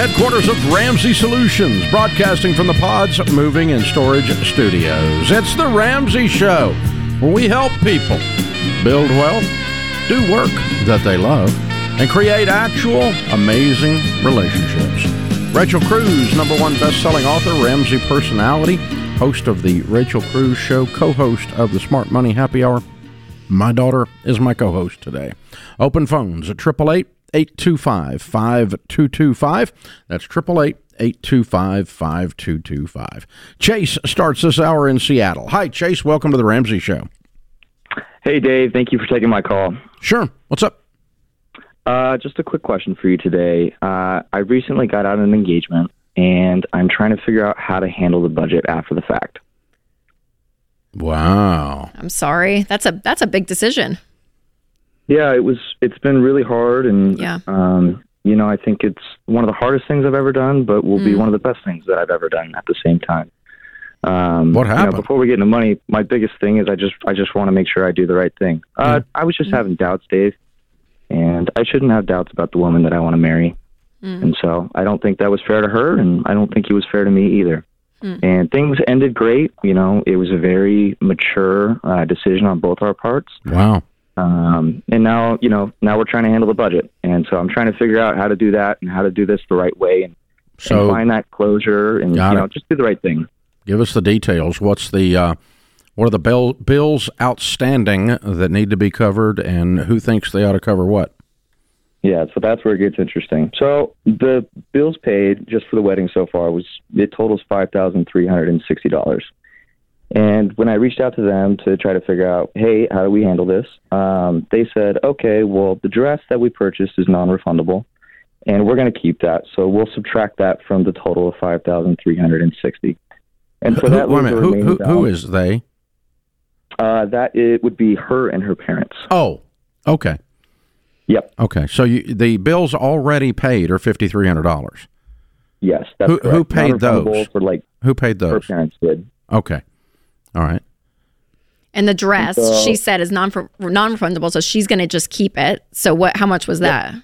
headquarters of Ramsey Solutions, broadcasting from the Pods Moving and Storage Studios. It's the Ramsey Show, where we help people build wealth, do work that they love, and create actual amazing relationships. Rachel Cruze, number one best-selling author, Ramsey personality, host of the Rachel Cruze Show, co-host of the Smart Money Happy Hour. My daughter is my co-host today. Open phones at triple eight. 825 5225. That's 888 825 5225. Chase starts this hour in Seattle. Hi, Chase. Welcome to the Ramsey Show. Hey, Dave. Thank you for taking my call. Sure. What's up? Uh, just a quick question for you today. Uh, I recently got out of an engagement, and I'm trying to figure out how to handle the budget after the fact. Wow. I'm sorry. That's a that's a big decision. Yeah, it was. It's been really hard, and Yeah. um, you know, I think it's one of the hardest things I've ever done, but will be one of the best things that I've ever done at the same time. Um, What you know, happened? before we get into money, my biggest thing is I just I just want to make sure I do the right thing. Uh, I was just having doubts, Dave, and I shouldn't have doubts about the woman that I want to marry. And so I don't think that was fair to her, and I don't think he was fair to me either. And things ended great. You know, it was a very mature uh, decision on both our parts. Wow. Um, and now, you know, now we're trying to handle the budget. And so I'm trying to figure out how to do that and how to do this the right way and, and find that closure and, you know, it. just do the right thing. give us the details. What's the uh, what are the bill, bills outstanding that need to be covered, and who thinks they ought to cover what? Yeah, so that's where it gets interesting. So the bills paid just for the wedding so far was it totals five thousand three hundred and sixty dollars. And when I reached out to them to try to figure out, hey, how do we handle this? Um, they said, okay, well, the dress that we purchased is non-refundable, and we're going to keep that. So we'll subtract that from the total of five thousand three hundred and sixty. And so Who- that was. Who, who, who balance. they? Uh, that it would be her and her parents. Oh, okay. Yep. Okay. So you, the bills already paid are fifty three hundred dollars. Yes. That's Who- who paid those? For like Who paid those? her parents did. Okay. All right. And the dress So- she said is non non refundable, so she's going to just keep it. So what? How much was that?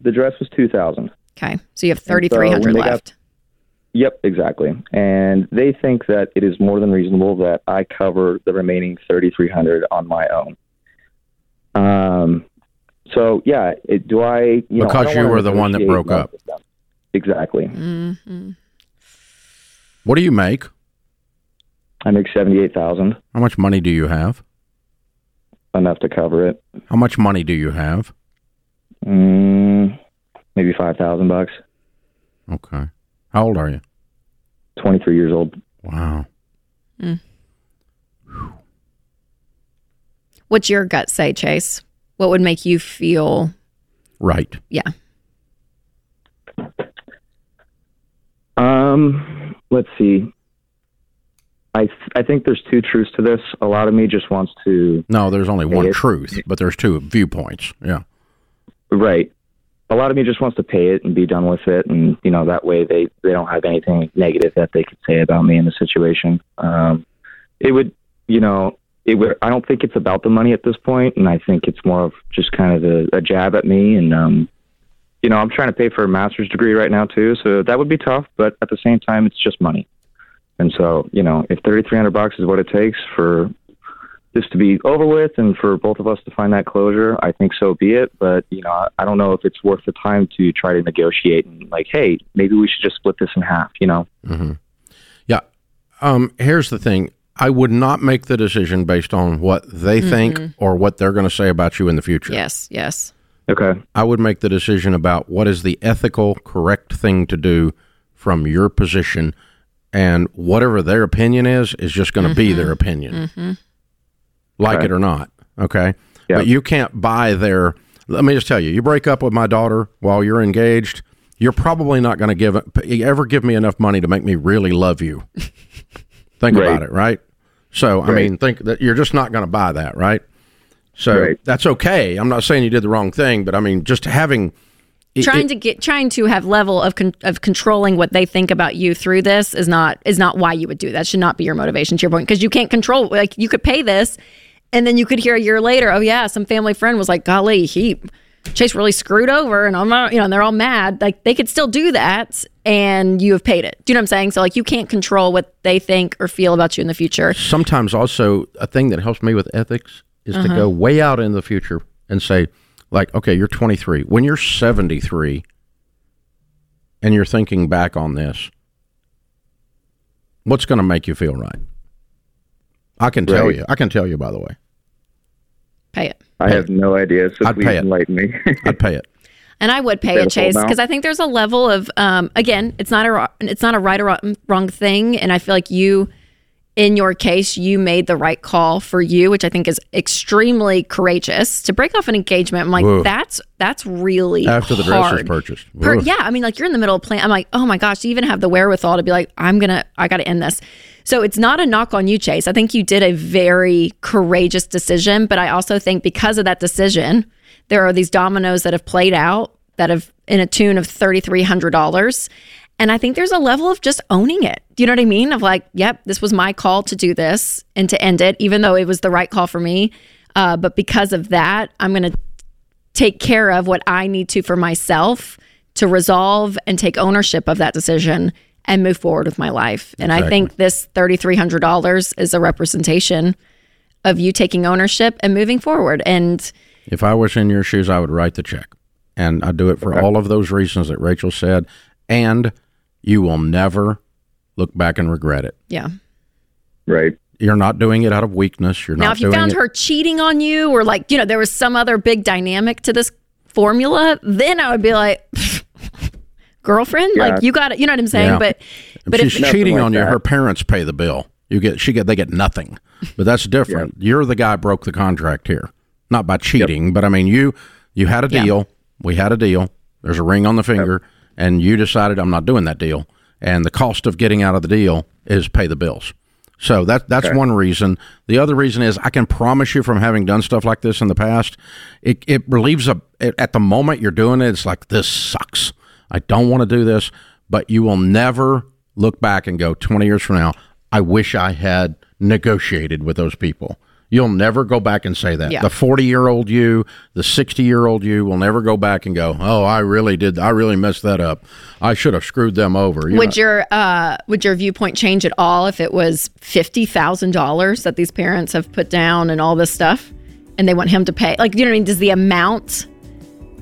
The dress was two thousand. Okay, so you have thirty three hundred when they got- left. Yep, exactly. And they think that it is more than reasonable that I cover the remaining thirty three hundred on my own. Um. So yeah, it, do I? You know, I Because you were the one that broke up. with them. Exactly. hmm What do you make? I make seventy eight thousand, How much money do you have? enough to cover it. How much money do you have? Mm, maybe five thousand bucks. Okay. How old are you? Twenty three years old. Wow. What's your gut say, Chase? What would make you feel? Right. Yeah, Um, let's see. I th- I think there's two truths to this. A lot of me just wants to No, there's only one it- truth, but there's two viewpoints. Yeah. right. A lot of me just wants to pay it and be done with it, and you know that way they they don't have anything negative that they could say about me in the situation. Um, it would, you know, it would. I don't think it's about the money at this point, and I think it's more of just kind of a, a jab at me. And um, you know, I'm trying to pay for a master's degree right now too, so that would be tough. But at the same time, it's just money. And so, you know, if 3,300 bucks is what it takes for this to be over with and for both of us to find that closure, I think so be it. But, you know, I- I don't know if it's worth the time to try to negotiate and like, hey, maybe we should just split this in half, you know? hmm Yeah. Um, here's the thing. I would not make the decision based on what they think or what they're going to say about you in the future. yes, yes. Okay. I would make the decision about what is the ethical, correct thing to do from your position, and whatever their opinion is is just going to be their mm-hmm. opinion, mm-hmm. like Okay. it or not. Okay, Yeah. but you can't buy their. Let me just tell you, you break up with my daughter while you're engaged. You're probably not going to give ever give me enough money to make me really love you. think Right. about it, right? So I mean, think that you're just not going to buy that, right? So Right. that's okay. I'm not saying you did the wrong thing, but I mean, just having it- trying it- to get trying to have level of con- of controlling what they think about you through this is not is not why you would do that. Should not be your motivation to your point because you can't control. Like you could pay this, and then you could hear a year later, oh yeah, some family friend was like, golly, he Chase really screwed over and I'm not, you know, and they're all mad. Like they could still do that and you have paid it. Do you know what I'm saying? So like you can't control what they think or feel about you in the future. Sometimes also a thing that helps me with ethics is to uh-huh. go way out in the future and say, like, okay, you're 23. When you're 73 and you're thinking back on this, what's going to make you feel right? I can tell Right. you. I can tell you, by the way. Pay it. I have no idea, so I'd please pay enlighten me. I'd pay it. And I would pay Pay it, Chase, because I think there's a level of, um, again, it's not a it's not a right or wrong- wrong thing, and I feel like you, in your case, you made the right call for you, which I think is extremely courageous to break off an engagement. I'm like, Whoa. that's that's really After the dress purchased. Per- yeah, I mean, like you're in the middle of plan. I'm like, oh my gosh, you even have the wherewithal to be like, I'm gonna, I got to end this. So it's not a knock on you, Chase. I think you did a very courageous decision, but I also think because of that decision, there are these dominoes that have played out that have in a tune of thirty three hundred dollars. And I think there's a level of just owning it. Do you know what I mean? Of like, yep, this was my call to do this and to end it, even though it was the right call for me. Uh, but because of that, I'm going to take care of what I need to for myself to resolve and take ownership of that decision and move forward with my life. And I think this $3,300 is a representation of you taking ownership and moving forward. And If I was in your shoes, I would write the check. And I do it for all of those reasons that Rachel said. And you will never look back and regret it. yeah. right. You're not doing it out of weakness. You're Now, not Now, if you doing found it. her cheating on you or like, you know, there was some other big dynamic to this formula, then I would be like, girlfriend, Yeah. like you got it. You know what I'm saying? Yeah. But, if but she's if, cheating like on you, that. her parents pay the bill. You get she get they get nothing. But that's different. You're the guy broke the contract here. Not by cheating, but I mean you you had a Yeah. deal. We had a deal. There's a ring on the finger and you decided I'm not doing that deal. And the cost of getting out of the deal is pay the bills. So that that's Okay. one reason. The other reason is I can promise you from having done stuff like this in the past, it, it relieves a it, at the moment you're doing it, it's like this sucks. I don't want to do this, but you will never look back and go 20 years from now, I wish I had negotiated with those people. You'll never go back and say that. Yeah. The 40 year old you, the 60 year old you will never go back and go, oh, I really did. I really messed that up. I should have screwed them over. You would your uh, would your viewpoint change at all if it was fifty thousand dollars that these parents have put down and all this stuff, and they want him to pay? Like, you know what I mean? Does the amount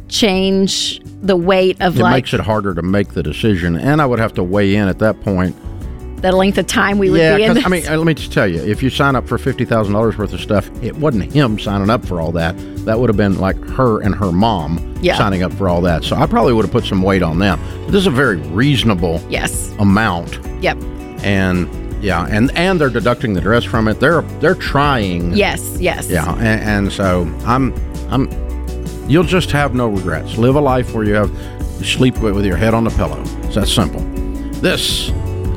change the weight of it like makes it harder to make the decision, and I would have to weigh in at that point. The length of time we would yeah, be in? 'cause, I mean, uh, let me just tell you, if you sign up for fifty thousand dollars worth of stuff, it wasn't him signing up for all that. That would have been like her and her mom Yeah. signing up for all that. So I probably would have put some weight on them. But this is a very reasonable yes. amount, Yep. and yeah, and and they're deducting the dress from it. They're they're trying. Yes. Yes. Yeah, and, and so I'm I'm. You'll just have no regrets. Live a life where you have you sleep with with your head on the pillow. It's that simple. This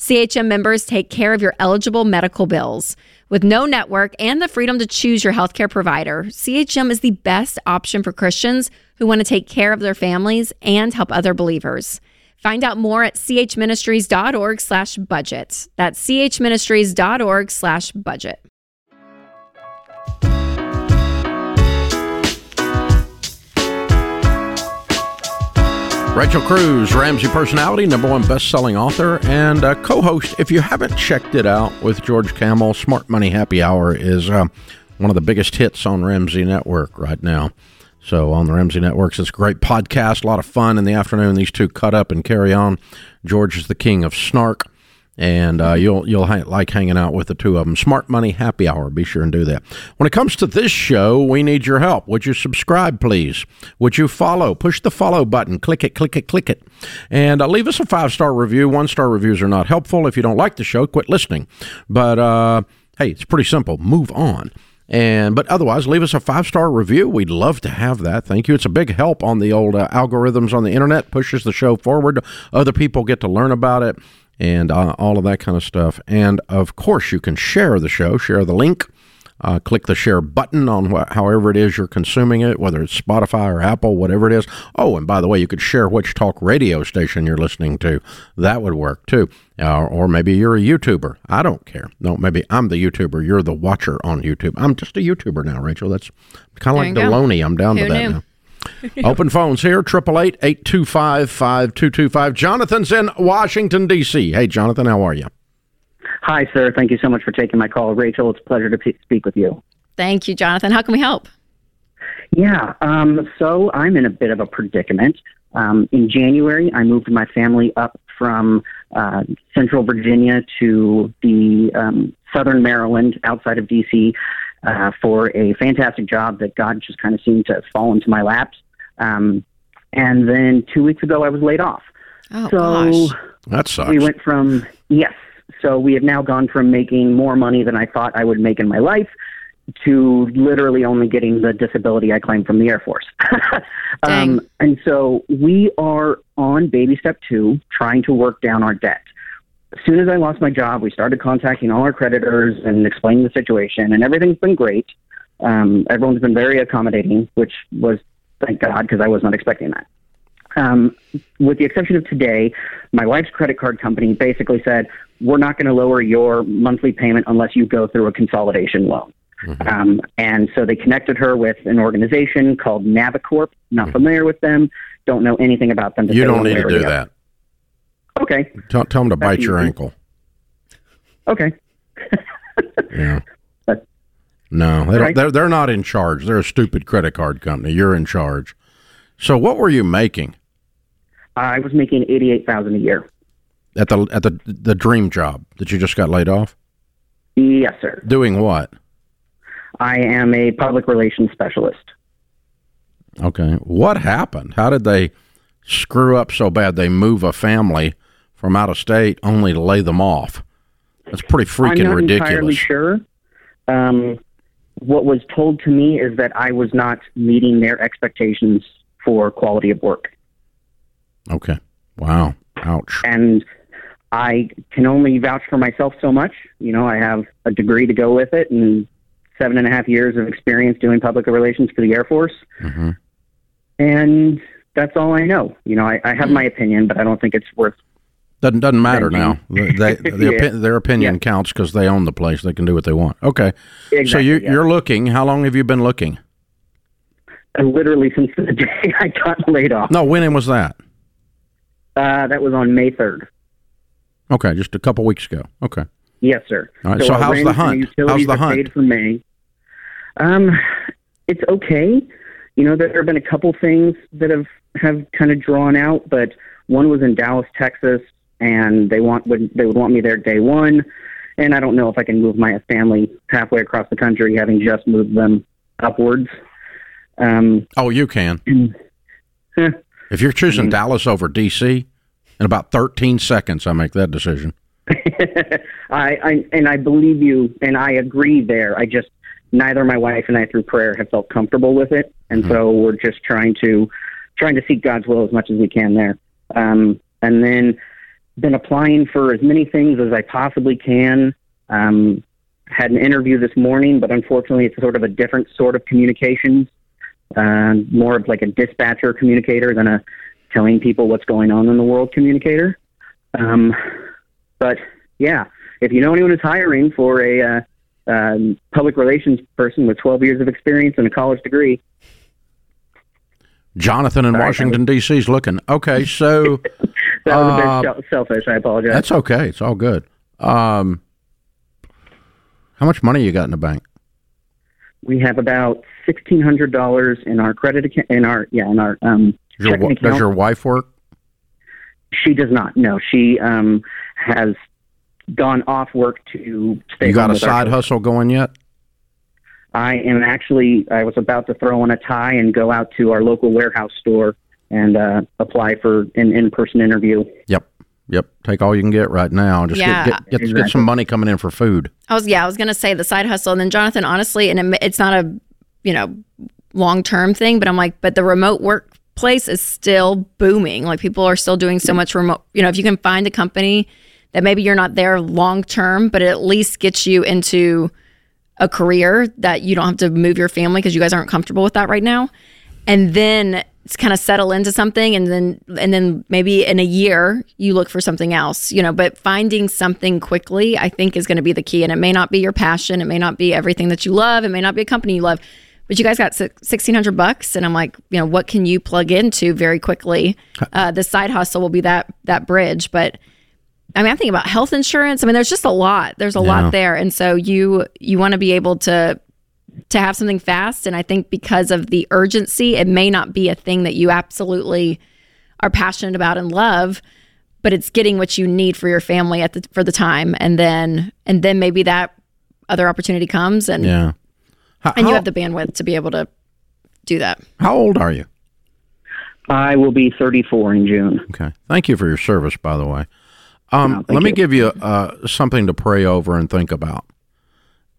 CHM members take care of your eligible medical bills. With no network and the freedom to choose your healthcare provider, CHM is the best option for Christians who want to take care of their families and help other believers. Find out more at chministries.org slash budget. That's chministries.org slash budget. Rachel Cruze, Ramsey personality, number one best-selling author, and co-host. If you haven't checked it out with George Kamel, Smart Money Happy Hour is uh, one of the biggest hits on Ramsey Network right now. So on the Ramsey Networks, it's a great podcast, a lot of fun in the afternoon. These two cut up and carry on. George is the king of snark, and uh, you'll you'll ha- like hanging out with the two of them. Smart Money Happy Hour. Be sure and do that. When it comes to this show, we need your help. Would you subscribe, please? Would you follow? Push the follow button. Click it. Click it. Click it. And uh, leave us a five star review. One star reviews are not helpful. If you don't like the show, quit listening. But uh, hey, it's pretty simple. Move on. And but otherwise, leave us a five star review. We'd love to have that. Thank you. It's a big help on the old uh, algorithms on the internet. Pushes the show forward. Other people get to learn about it and uh, all of that kind of stuff. And of course, you can share the show. Share the link uh, click the share button on wh- however it is you're consuming it, whether it's Spotify or Apple, whatever it is. Oh, and by the way, you could share which talk radio station you're listening to. That would work too. Uh, or maybe you're a YouTuber. I don't care. No, maybe I'm the YouTuber. You're the watcher on YouTube. I'm just a YouTuber now, Rachel. That's kind of like Delony. I'm down Who to that knew? now. Open phones here, 888-825-5225. Jonathan's in Washington, D.C. Hey, Jonathan, how are you? Hi, sir. Thank you so much for taking my call. Rachel, it's a pleasure to p- speak with you. Thank you, Jonathan. How can we help? Yeah, um, so I'm in a bit of a predicament. Um, in January, I moved my family up from uh, central Virginia to the um, southern Maryland outside of D.C. Uh, for a fantastic job that God just kind of seemed to fall into my laps. Um, and then two weeks ago, I was laid off. Oh, so gosh. That sucks. we went from yes so we have now gone from making more money than i thought i would make in my life to literally only getting the disability i claimed from the air force Dang. um, and so we are on baby step two trying to work down our debt as soon as i lost my job we started contacting all our creditors and explaining the situation and everything's been great um, everyone's been very accommodating which was thank god because i was not expecting that um, with the exception of today, my wife's credit card company basically said, we're not going to lower your monthly payment unless you go through a consolidation loan. Um, and so they connected her with an organization called Navicore. Not familiar with them. Don't know anything about them. You don't need to do that. Okay. Tell, tell them to bite your ankle. Okay. Yeah. But- No, they Right. they're they're not in charge. They're a stupid credit card company. You're in charge. So what were you making I was making eighty-eight thousand a year. at the at the the dream job that you just got laid off? Yes, sir. Doing what? I am a public relations specialist. Okay. What happened? How did they screw up so bad they move a family from out of state only to lay them off? That's pretty freaking I'm not ridiculous. entirely sure. Um, what was told to me is that I was not meeting their expectations for quality of work, Okay. Wow. Ouch. and I can only vouch for myself so much. You know, I have a degree to go with it, and seven and a half years of experience doing public relations for the Air Force, hmm and that's all I know. You know, I, I have my opinion, but I don't think it's worth. Doesn't doesn't matter now. you. They, the Yeah. opi- their opinion Yeah. counts because they own the place. They can do what they want. Okay. so you, yeah. you're looking. How long have you been looking? And literally since the day I got laid off. No, when was that? Uh, that was on May third. Okay, just a couple weeks ago. Okay. Yes, sir. All right, so our how's the hunt? How's the hunt? Paid for May. Um, it's okay. You know, there have been a couple things that have have kind of drawn out, but one was in Dallas, Texas, and they want would they would want me there day one, and I don't know if I can move my family halfway across the country, having just moved them upwards. Um, Oh, you can. eh, If you're choosing Mm-hmm. Dallas over DC, in about 13 seconds, I make that decision. I, I and I believe you, and I agree there. I just neither my wife and I, through prayer, have felt comfortable with it, and so we're just trying to trying to seek God's will as much as we can there. Um, and then been applying for as many things as I possibly can. Um, had an interview this morning, but unfortunately, it's sort of a different sort of communications, uh, more of like a dispatcher communicator than a telling people what's going on in the world communicator. Um, but yeah, if you know anyone who's hiring for a uh, um, public relations person with 12 years of experience and a college degree, Jonathan in Sorry, Washington, D.C. is looking. Okay, so that was a bit Uh, selfish. I apologize. that's okay. It's all good. Um, how much money you got in the bank? we have about sixteen hundred dollars in our credit account. In our yeah, in our um, Does your, checking account. does your wife work? she does not. No, she um, has gone off work to stay. You got a side hustle going yet? I am actually. I was about to throw on a tie and go out to our local warehouse store and uh, apply for an in-person interview. Yep. Yep. Take all you can get right now. Just Yeah. get, get, get, get some money coming in for food. I was yeah, I was gonna say the side hustle, and then Jonathan, honestly, and it's not a you know long term thing, but I'm like, but the remote workplace is still booming. Like people are still doing so much remote. You know, if you can find a company that maybe you're not there long term, but it at least gets you into a career that you don't have to move your family because you guys aren't comfortable with that right now, and then it's kind of settle into something and then and then maybe in a year you look for something else you know but finding something quickly i think is going to be the key and it may not be your passion it may not be everything that you love it may not be a company you love but you guys got 1600 bucks and i'm like you know what can you plug into very quickly uh, the side hustle will be that that bridge but I mean, I'm thinking about health insurance. I mean, there's just a lot. There's a Yeah. lot there, and so you you want to be able to to have something fast. And I think because of the urgency, it may not be a thing that you absolutely are passionate about and love, but it's getting what you need for your family at the for the time, and then and then maybe that other opportunity comes, and Yeah. How, and you how- have the bandwidth to be able to do that. how old are you? I will be 34 in June. Okay. Thank you for your service, by the way. Um, No, thank let me you. give you uh, something to pray over and think about.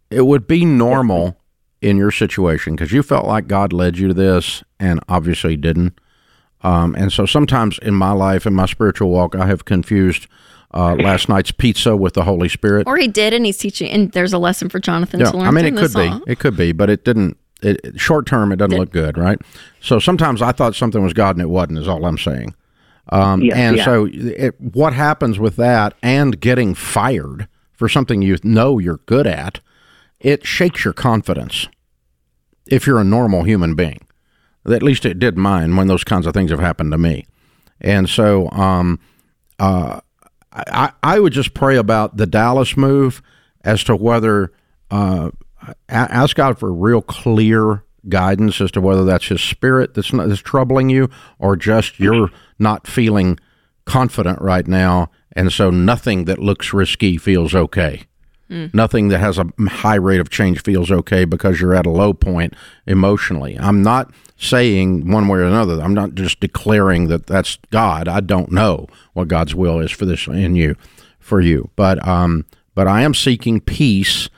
It would be normal in your situation because you felt like God led you to this and obviously didn't. Um, and so sometimes in my life, in my spiritual walk, I have confused uh, last night's pizza with the Holy Spirit. Or he did, and he's teaching, and there's a lesson for Jonathan Yeah, to learn. I mean, it could be, all. it could be, but it didn't. It, short term, it doesn't look good, right? So sometimes I thought something was God and it wasn't. Is all I'm saying. Um, Yes, and yeah. so, it, what happens with that and getting fired for something you know you're good at, it shakes your confidence. If you're a normal human being, at least it did mine when those kinds of things have happened to me. And so, um, uh, I, I would just pray about the Dallas move as to whether uh, ask God for real clear guidance as to whether that's His Spirit that's not, that's troubling you, or just you're not feeling confident right now, and so nothing that looks risky feels okay. Nothing that has a high rate of change feels okay because you're at a low point emotionally. I'm not saying one way or another. I'm not just declaring that that's God. I don't know what God's will is for this in you, for you. But um, but I am seeking peace,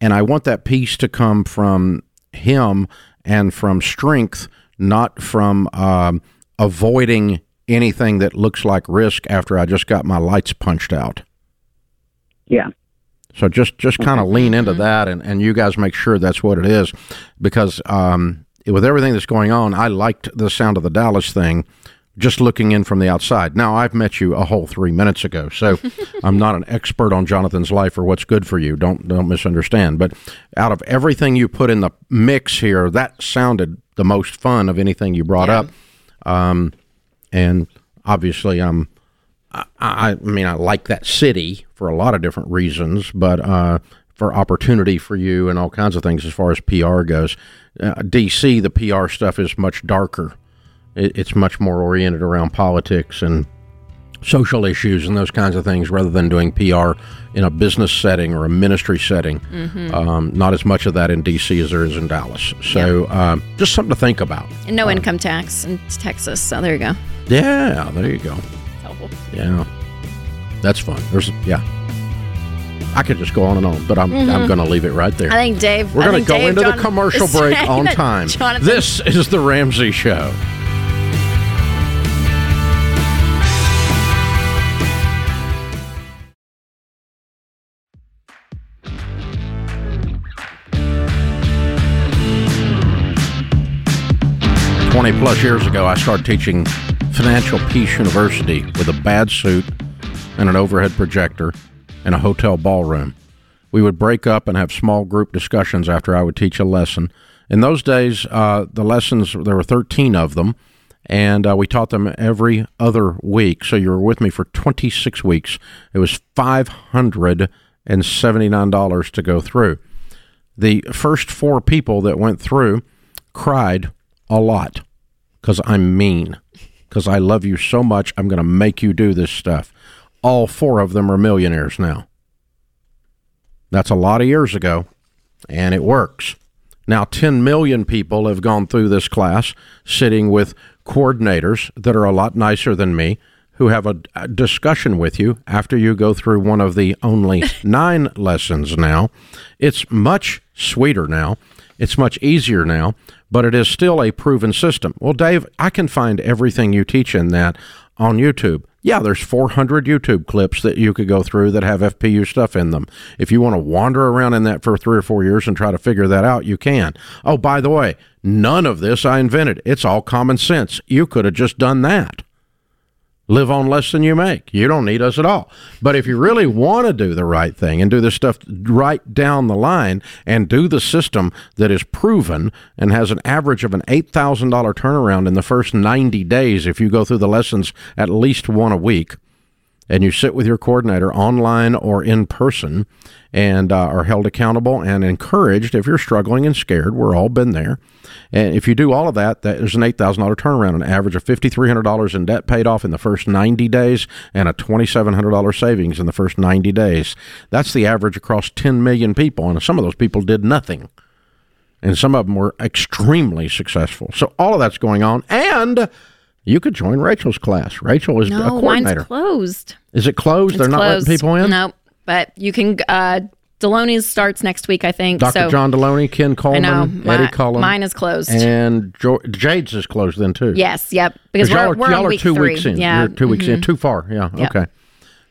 and I want that peace to come from Him and from strength, not from um, avoiding anything that looks like risk after I just got my lights punched out. Yeah. So just just kind of lean into that, and, and you guys make sure that's what it is, because um, with everything that's going on, I liked the sound of the Dallas thing. Just looking in from the outside. Now I've met you a whole three minutes ago, so I'm not an expert on Jonathan's life or what's good for you. Don't don't misunderstand. But out of everything you put in the mix here, that sounded the most fun of anything you brought up. Um, and obviously, I'm I, I mean, I like that city for a lot of different reasons, but uh, for opportunity for you and all kinds of things as far as PR goes. Uh, DC, the PR stuff is much darker. It, it's much more oriented around politics and social issues and those kinds of things rather than doing PR in a business setting or a ministry setting. Um, not as much of that in DC as there is in Dallas. So um, just something to think about. And no income tax in Texas. So there you go. Yeah, there you go. Yeah, that's fun. There's yeah. I could just go on and on, but I'm I'm mm-hmm. going to leave it right there. I think Dave. We're going to go Dave into the commercial break on time. Jonathan- This is the Ramsey Show. Twenty plus years ago, I started teaching Financial Peace University with a bad suit and an overhead projector in a hotel ballroom. We would break up and have small group discussions after I would teach a lesson. In those days, uh, the lessons, there were 13 of them, and uh, we taught them every other week. So you were with me for 26 weeks. It was $579 to go through. The first four people that went through cried a lot because I'm mean, because I love you so much, I'm going to make you do this stuff. All four of them are millionaires now. That's a lot of years ago, and it works. Now, 10 million people have gone through this class, sitting with coordinators that are a lot nicer than me, who have a, a discussion with you after you go through one of the only nine lessons now. It's much sweeter now. It's much easier now, but it is still a proven system. Well, Dave, I can find everything you teach in that on YouTube. Yeah, there's 400 YouTube clips that you could go through that have FPU stuff in them. If you want to wander around in that for three or four years and try to figure that out, you can. Oh, by the way, none of this I invented. It's all common sense. You could have just done that live on less than you make. You don't need us at all. But if you really want to do the right thing and do this stuff right down the line and do the system that is proven and has an average of an $8,000 turnaround in the first 90 days if you go through the lessons at least one a week and you sit with your coordinator online or in person and uh, are held accountable and encouraged if you're struggling and scared. We're all been there. And if you do all of that, that is an $8,000 turnaround, an average of $5,300 in debt paid off in the first 90 days and a $2,700 savings in the first 90 days. That's the average across 10 million people. And some of those people did nothing. And some of them were extremely successful. So all of that's going on. And you could join Rachel's class. Rachel is no, a coordinator. Mine's closed. Is it closed? It's They're not closed. letting people in? No, but you can. Uh, Delony's starts next week, I think. Dr. So John Delony, Ken Coleman, know Eddie my- Cullen, mine is closed. and jo- Jade's is closed then too. yes, yep. Because y'all we're, we're y'all are week two three. weeks in. Yeah, You're two weeks in. mhm. Too far. Yeah. Yep. Okay.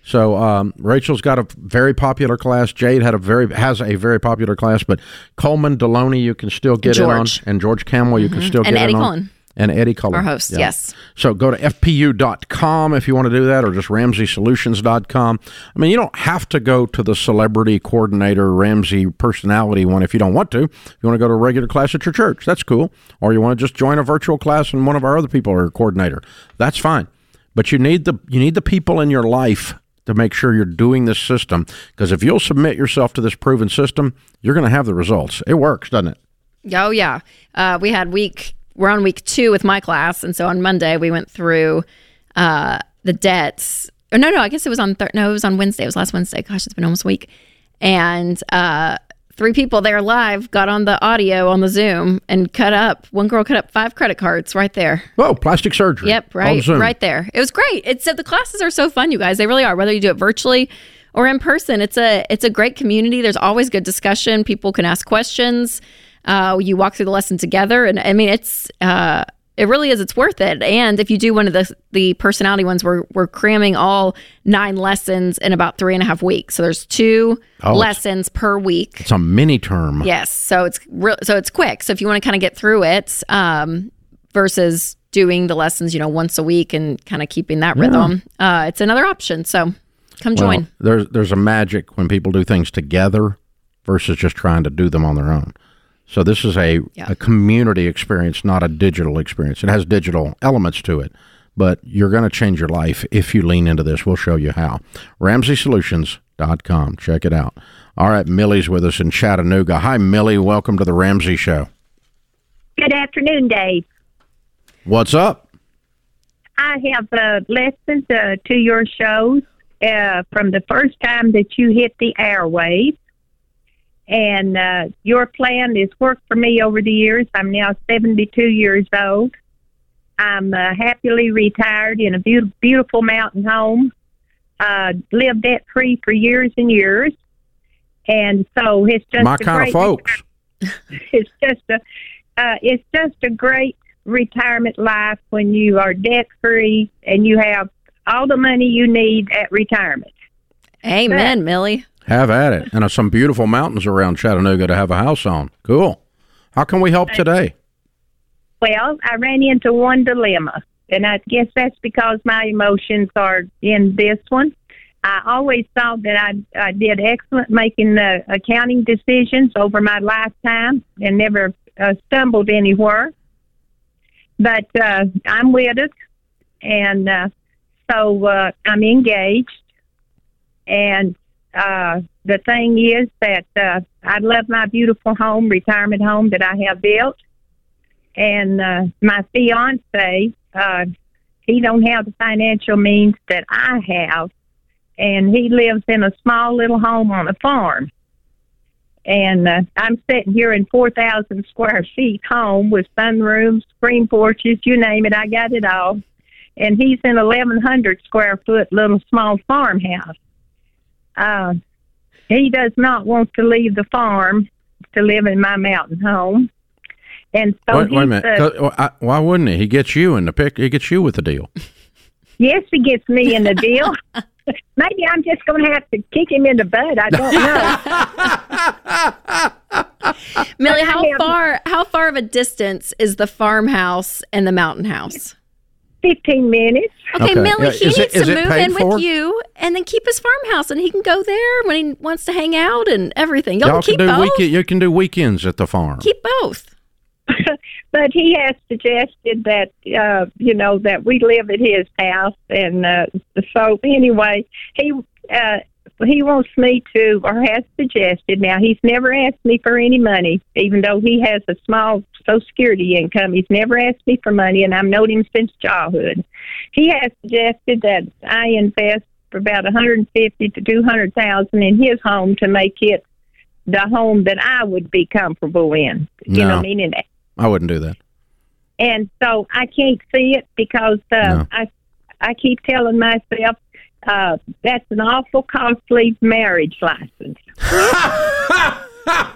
So um, Rachel's got a very popular class. Jade had a very has a very popular class, but Coleman Delony you can still get George. in on, and George Kamel you can still And get Eddie in on. And Eddie Cullen. Our host, Yeah. yes. So go to fpu.com if you want to do that, or just ramseysolutions.com. I mean, you don't have to go to the celebrity coordinator Ramsey personality one if you don't want to. If you want to go to a regular class at your church, that's cool. Or you want to just join a virtual class and one of our other people are a coordinator, that's fine. But you need the you need the people in your life to make sure you're doing this system because if you'll submit yourself to this proven system, you're going to have the results. It works, doesn't it? Oh yeah. Uh, we had week. We're on week two with my class, and so on Monday we went through uh, the debts. Or no, no, I guess it was on. Thir- no, it was on Wednesday. It was last Wednesday. Gosh, it's been almost a week. And uh, three people there live got on the audio on the Zoom and cut up. One girl cut up five credit cards right there. Whoa, plastic surgery. Yep, right, right there. It was great. It said the classes are so fun, you guys. They really are. Whether you do it virtually or in person, it's a it's a great community. There's always good discussion. People can ask questions. Uh, you walk through the lesson together, and I mean, it's uh, it really is. It's worth it. And if you do one of the the personality ones, we're we're cramming all nine lessons in about three and a half weeks. So there's two Oh, lessons per week. It's a mini term. Yes, so it's real. So it's quick. So if you want to kind of get through it, um, versus doing the lessons, you know, once a week and kind of keeping that rhythm, uh, it's another option. So come Well, join. there's there's a magic when people do things together versus just trying to do them on their own. So this is a, Yeah. a community experience, not a digital experience. It has digital elements to it, but you're going to change your life if you lean into this. We'll show you how. RamseySolutions.com. Check it out. All right, Millie's with us in Chattanooga. Hi, Millie. Welcome to the Ramsey Show. Good afternoon, Dave. What's up? I have uh, listened uh, to your shows uh, from the first time that you hit the airwaves. And uh, your plan has worked for me over the years. I'm now 72 years old. I'm uh, happily retired in a beautiful, beautiful mountain home. Uh, lived debt free for years and years. And so it's just My a kind of great folks. it's just a uh, it's just a great retirement life when you are debt free and you have all the money you need at retirement. Amen, Millie. Have at it. And some beautiful mountains around Chattanooga to have a house on. Cool. How can we help today? Well, I ran into one dilemma, and I guess that's because my emotions are in this one. I always thought that I, I did excellent making the accounting decisions over my lifetime and never uh, stumbled anywhere. But uh, I'm widowed, and uh, so uh, I'm engaged. And uh, the thing is that uh, I love my beautiful home, retirement home that I have built and uh, my fiance, uh, he don't have the financial means that I have, and he lives in a small little home on a farm. And uh, I'm sitting here in 4,000 square feet home with sunrooms, screen porches, you name it, I got it all. and he's in 1,100 square foot little small farmhouse. Uh, he does not want to leave the farm to live in my mountain home. And so wait, wait a minute. uh, 'Cause, Why wouldn't he? He gets you in the pick. He gets you with the deal. yes, he gets me in the deal. Maybe I'm just going to have to kick him in the butt. I don't know. Millie, how far how far of a distance is the farmhouse and the mountain house? 15 minutes. Okay, Okay. Millie, Yeah, he is it- needs is to move in for? with you and then keep his farmhouse and he can go there when he wants to hang out and everything. Y'all, Y'all can can keep do both. weekend. You can do weekends at the farm. Keep both. but he has suggested that uh you know that we live at his house and uh so anyway he uh he wants me to or has suggested now he's never asked me for any money even though he has a small social security income he's never asked me for money and i've known him since childhood he has suggested that i invest for about a hundred and fifty to two hundred thousand in his home to make it the home that i would be comfortable in you know meaning I mean? I wouldn't do that. and so I can't see it because uh, No. I I keep telling myself uh, that's an awful costly marriage license.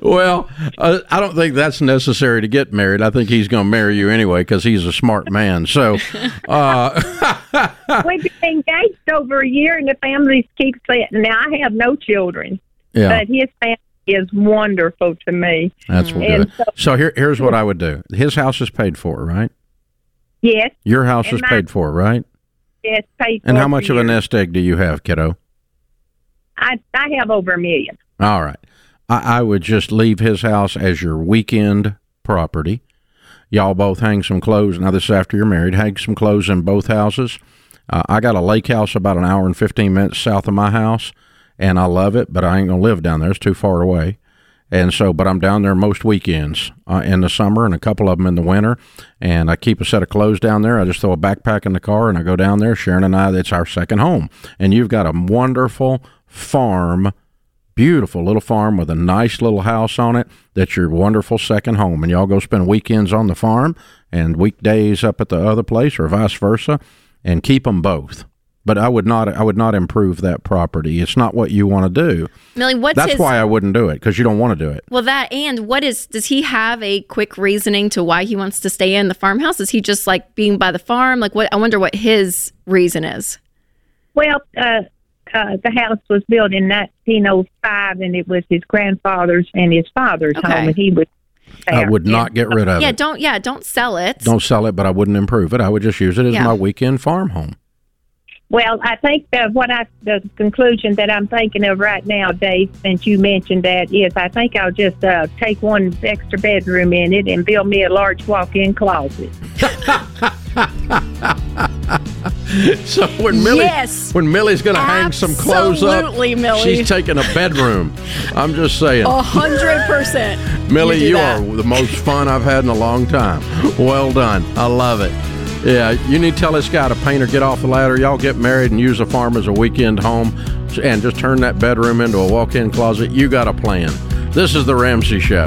Well, uh, I don't think that's necessary to get married. I think he's going to marry you anyway because he's a smart man. So, uh, We've been engaged over a year, and the families keep saying. Now I have no children, yeah, but his family is wonderful to me. that's what and good. so- So here, here's what I would do. His house is paid for, right? Yes, Your house And is my- paid for, right? Paid And how much of a nest egg do you have, kiddo? I I have over a million. All right. I, I would just leave his house as your weekend property. Y'all both hang some clothes. Now, this is after you're married. Hang some clothes in both houses. Uh, I got a lake house about an hour and 15 minutes south of my house, and I love it, but I ain't going to live down there. It's too far away. And so, but I'm down there most weekends uh, in the summer and a couple of them in the winter. And I keep a set of clothes down there. I just throw a backpack in the car and I go down there. Sharon and I, that's our second home. And you've got a wonderful farm beautiful little farm with a nice little house on it that's your wonderful second home and y'all go spend weekends on the farm and weekdays up at the other place or vice versa and keep them both but i would not i would not improve that property it's not what you want to do Millie, what's that's his why i wouldn't do it because you don't want to do it Well, that and what is does he have a quick reasoning to why he wants to stay in the farmhouse? Is he just like being by the farm? Like what? I wonder what his reason is. Well, uh, uh, the house was built in 1905, and it was his grandfather's and his father's Okay. home, and he was. i would not get rid of yeah, it don't yeah, don't sell it. don't sell it but i wouldn't improve it i would just use it as Yeah. my weekend farm home Well, I think that what I the conclusion that I'm thinking of right now, Dave, since you mentioned that, is I think I'll just uh, take one extra bedroom in it and build me a large walk-in closet. so when millie Yes. when millie's gonna hang some clothes up Absolutely, Millie. she's taking a bedroom i'm just saying A hundred percent. Millie, do you, are the most fun I've had in a long time. Well done. I love it. Yeah, you need to tell this guy to paint or get off the ladder. Y'all get married and use the farm as a weekend home and just turn that bedroom into a walk in closet. You got a plan. This is The Ramsey Show.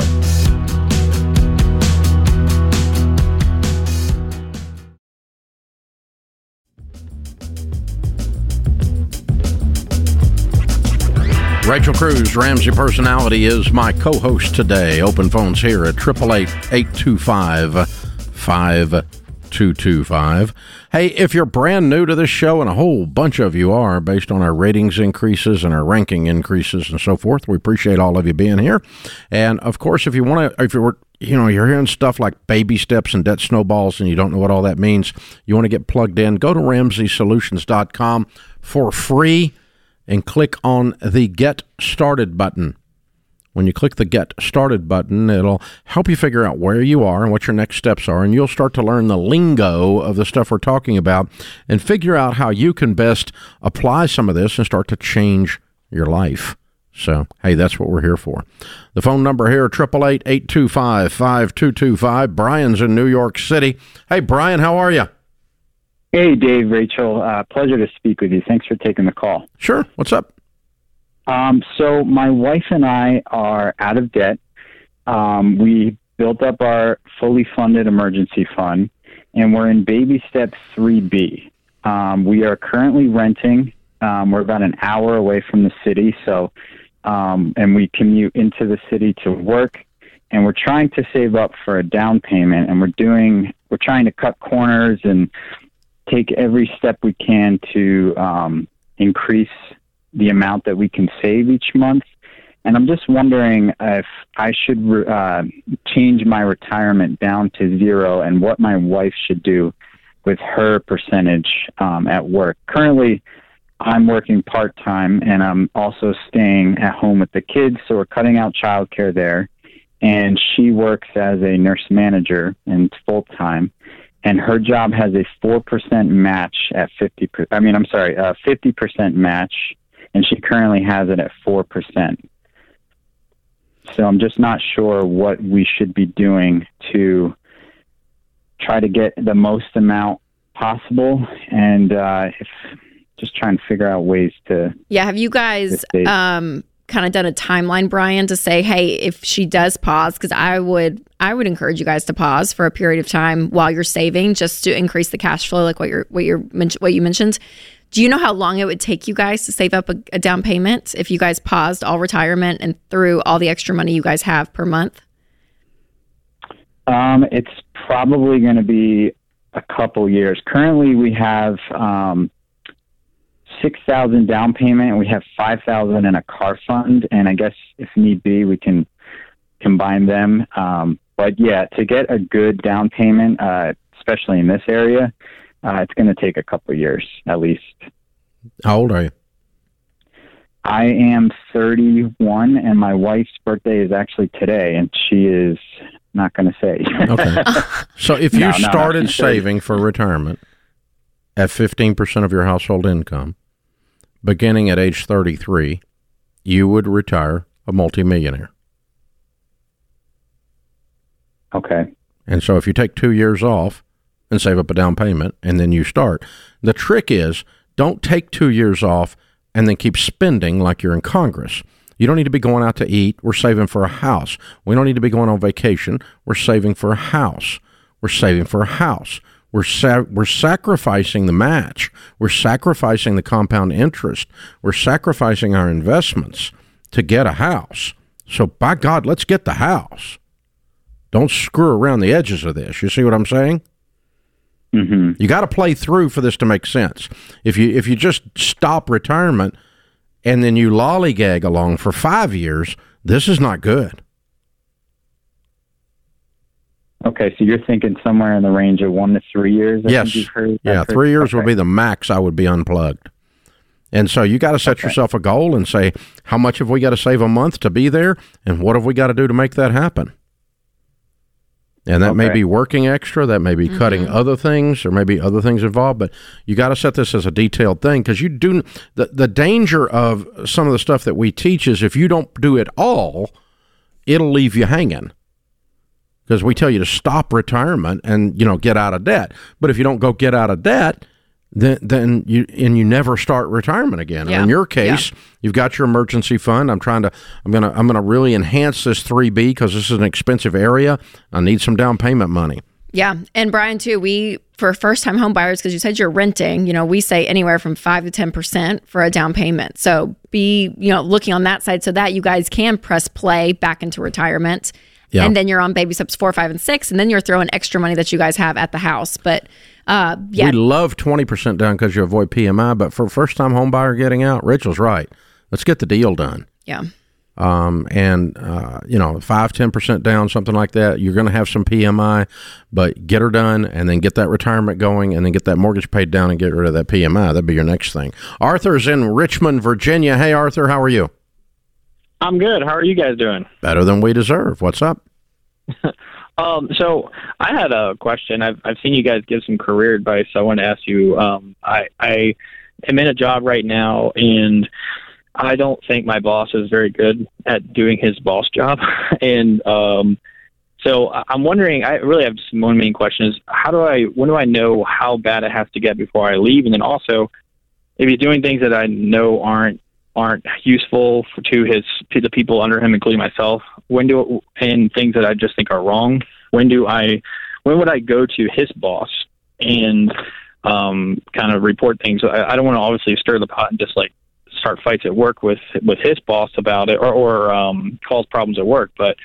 Rachel Cruze, Ramsey Personality, is my co host today. Open phones here at 888 825 5225. Hey, if you're brand new to this show, and a whole bunch of you are, based on our ratings increases and our ranking increases and so forth, we appreciate all of you being here. And of course, if you want to, if you're you know, you're hearing stuff like baby steps and debt snowballs, and you don't know what all that means. You want to get plugged in, go to RamseySolutions.com for free and click on the Get Started button. When you click the Get Started button, it'll help you figure out where you are and what your next steps are, and you'll start to learn the lingo of the stuff we're talking about and figure out how you can best apply some of this and start to change your life. So, hey, that's what we're here for. The phone number here, 888-825-5225. Brian's in New York City. Hey, Brian, how are you? Hey, Dave, Rachel. Uh, pleasure to speak with you. Thanks for taking the call. Sure. What's up? Um, so, my wife and I are out of debt. Um, we built up our fully funded emergency fund, and we're in baby step 3B. Um, we are currently renting. Um, we're about an hour away from the city, so um, and we commute into the city to work. And we're trying to save up for a down payment, and we're doing we're trying to cut corners and take every step we can to um, increase the amount that we can save each month. And I'm just wondering if I should uh, change my retirement down to zero and what my wife should do with her percentage um, at work. Currently, I'm working part time and I'm also staying at home with the kids, so we're cutting out childcare there. And she works as a nurse manager and full time and her job has a 4% match at 50 I mean I'm sorry, a 50% match and she currently has it at 4%. So I'm just not sure what we should be doing to try to get the most amount possible and uh if just trying to figure out ways to Yeah, have you guys um kind of done a timeline, Brian, to say, hey, if she does pause, because I would I would encourage you guys to pause for a period of time while you're saving, just to increase the cash flow, like what you're what you're what you mentioned. Do you know how long it would take you guys to save up a, a down payment if you guys paused all retirement and threw all the extra money you guys have per month? Um, it's probably going to be a couple years. Currently, we have um, six thousand down payment, and we have five thousand in a car fund. And I guess if need be, we can combine them. Um, but yeah, to get a good down payment, uh, especially in this area, uh, it's going to take a couple years at least. How old are you? I am 31, and my wife's birthday is actually today, and she is not going to say. okay. So if you No, no, started 30. saving for retirement at 15% of your household income, beginning at age 33, you would retire a multimillionaire. okay. And so if you take two years off and save up a down payment and then you start, the trick is don't take two years off and then keep spending like you're in Congress. You don't need to be going out to eat. We're saving for a house. We don't need to be going on vacation. We're saving for a house. We're saving for a house. We're sa- we're sacrificing the match. We're sacrificing the compound interest. We're sacrificing our investments to get a house. So by God, let's get the house. Don't screw around the edges of this. You see what I'm saying? Hmm You got to play through for this to make sense. If you if you just stop retirement and then you lollygag along for five years, this is not good. Okay, so you're thinking somewhere in the range of one to three years? I yes, think you've heard, yeah, three years would be the max. I would be unplugged. And so you got to set yourself a goal and say, how much have we got to save a month to be there, and what have we got to do to make that happen? And that may be working extra, that may be mm-hmm. cutting other things, or maybe other things involved. But you got to set this as a detailed thing because you do the the danger of some of the stuff that we teach is if you don't do it all, it'll leave you hanging. Because we tell you to stop retirement and you know get out of debt, but if you don't go get out of debt, then then you and you never start retirement again. Yeah. in your case, you've got your emergency fund. I'm trying to I'm gonna I'm gonna really enhance this three B because this is an expensive area. I need some down payment money. Yeah. And Brian, too, we, for first time home buyers, because you said you're renting, you know, we say anywhere from five to 10% for a down payment. So be, you know, looking on that side so that you guys can press play back into retirement. Yeah. And then you're on baby steps four, five, and six. And then you're throwing extra money that you guys have at the house. But uh, yeah, We love twenty percent down because you avoid PMI, but for first time home buyer getting out, Rachel's right. Let's get the deal done. yeah. um, and uh, you know five ten percent down something like that you're going to have some pmi but get her done and then get that retirement going and then get that mortgage paid down and get rid of that pmi that'd be your next thing arthur's in richmond virginia hey arthur how are you I'm good. How are you guys doing? better than we deserve what's up Um, so I had a question. I've I've seen you guys give some career advice. I want to ask you. Um, I I am in a job right now, and I don't think my boss is very good at doing his boss job. and um, so I'm wondering. I really have just one main question: is how do I when do I know how bad it has to get before I leave? And then also, if he's doing things that I know aren't aren't useful for, to his to the people under him, including myself. When do and things that I just think are wrong. When do I? When would I go to his boss and um, kind of report things. I, I don't want to obviously stir the pot and just like start fights at work with with his boss about it or, or um, cause problems at work. But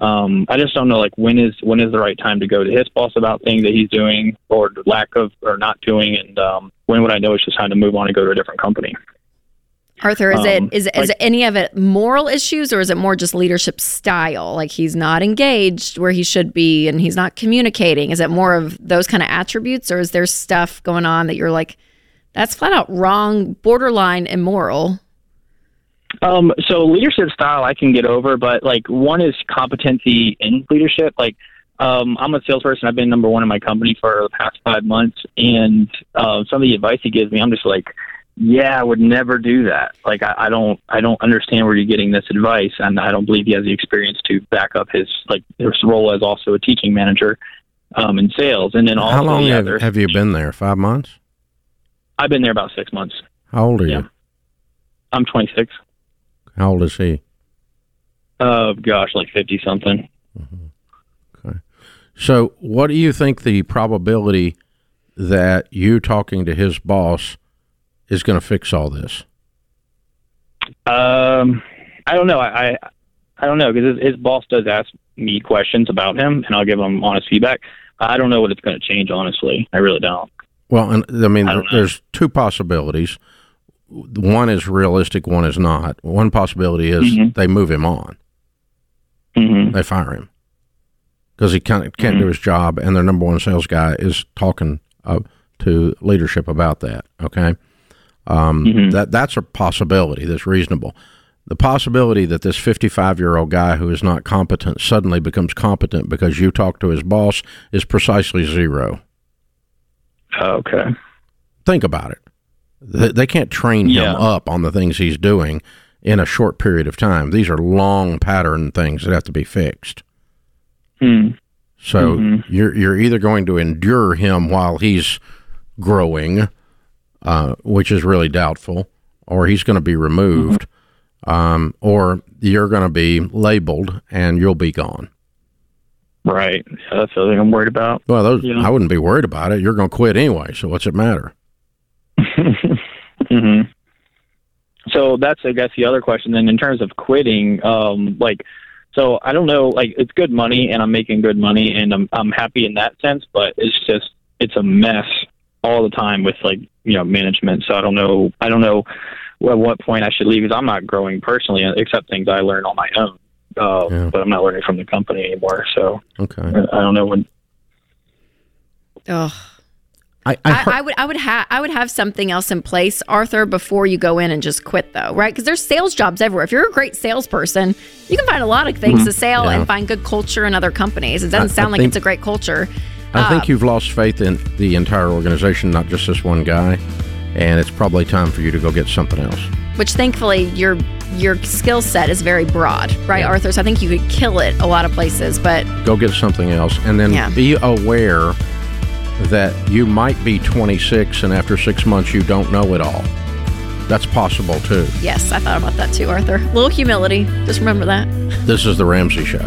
um, I just don't know like when is when is the right time to go to his boss about things that he's doing or lack of or not doing, and um, when would I know it's just time to move on and go to a different company. Arthur, is Um, it is is like- any of it moral issues or is it more just leadership style? Like he's not engaged where he should be and he's not communicating. Is it more of those kind of attributes or is there stuff going on that you're like, that's flat out wrong, borderline immoral? Um, so leadership style I can get over, but like one is competency in leadership. Like um, I'm a salesperson. I've been number one in my company for the past five months, and uh, some of the advice he gives me, I'm just like, yeah, I would never do that. Like I, I don't, I don't understand where you're getting this advice, and I don't believe he has the experience to back up his like his role as also a teaching manager um, in sales. And then also, How long have, have you been there? Five months? I've been there about six months. How old are Yeah. you? I'm 26. How old is he? Uh, gosh, like 50 something. Okay. So, what do you think the probability that you talking to his boss is going to fix all this? Um, I don't know. I I, I don't know because his, his boss does ask me questions about him, and I'll give him honest feedback. I don't know what it's going to change. Honestly, I really don't. Well, and I mean, I there's two possibilities. One is realistic, one is not. One possibility is Mhm. they move him on, hmm they fire him because he can't can't Mhm. do his job, and their number one sales guy is talking uh, to leadership about that. Okay, um, Mhm. that that's a possibility that's reasonable. The possibility that this 55 year old guy who is not competent suddenly becomes competent because you talk to his boss is precisely zero. Okay. think about it. They, they can't train him up on the things he's doing in a short period of time. These are long pattern things that have to be fixed. Hmm. So Mhm. you're you're either going to endure him while he's growing, uh, which is really doubtful, or he's going to be removed, um, or you're going to be labeled and you'll be gone. Right. Yeah, that's the other thing I'm worried about. Well, those Yeah. I wouldn't be worried about it. You're going to quit anyway, so what's it matter? hmm So that's, I guess, the other question. Then, in terms of quitting, um, like, so I don't know, like, it's good money, and I'm making good money, and I'm I'm happy in that sense. But it's just, it's a mess all the time with like, you know, management. So I don't know, I don't know at what point I should leave because I'm not growing personally, except things I learn on my own. Uh, Yeah. But I'm not learning from the company anymore. So Okay. I don't know when. Ugh. I, I, I, heard- I would I would have I would have something else in place, Arthur, before you go in and just quit though, right? Because there's sales jobs everywhere. If you're a great salesperson, you can find a lot of things to sell Mm-hmm. Yeah. and find good culture in other companies. It doesn't I- sound I like think- it's a great culture. I think Uh, you've lost faith in the entire organization, not just this one guy, and it's probably time for you to go get something else. which thankfully your your skill set is very broad, right, Yeah. Arthur? So I think you could kill it a lot of places, but Go get something else, and then Yeah. be aware that you might be 26, and after six months, you don't know it all. That's possible too. yes, I thought about that too, Arthur. A little humility. Just remember that. This is the Ramsey Show.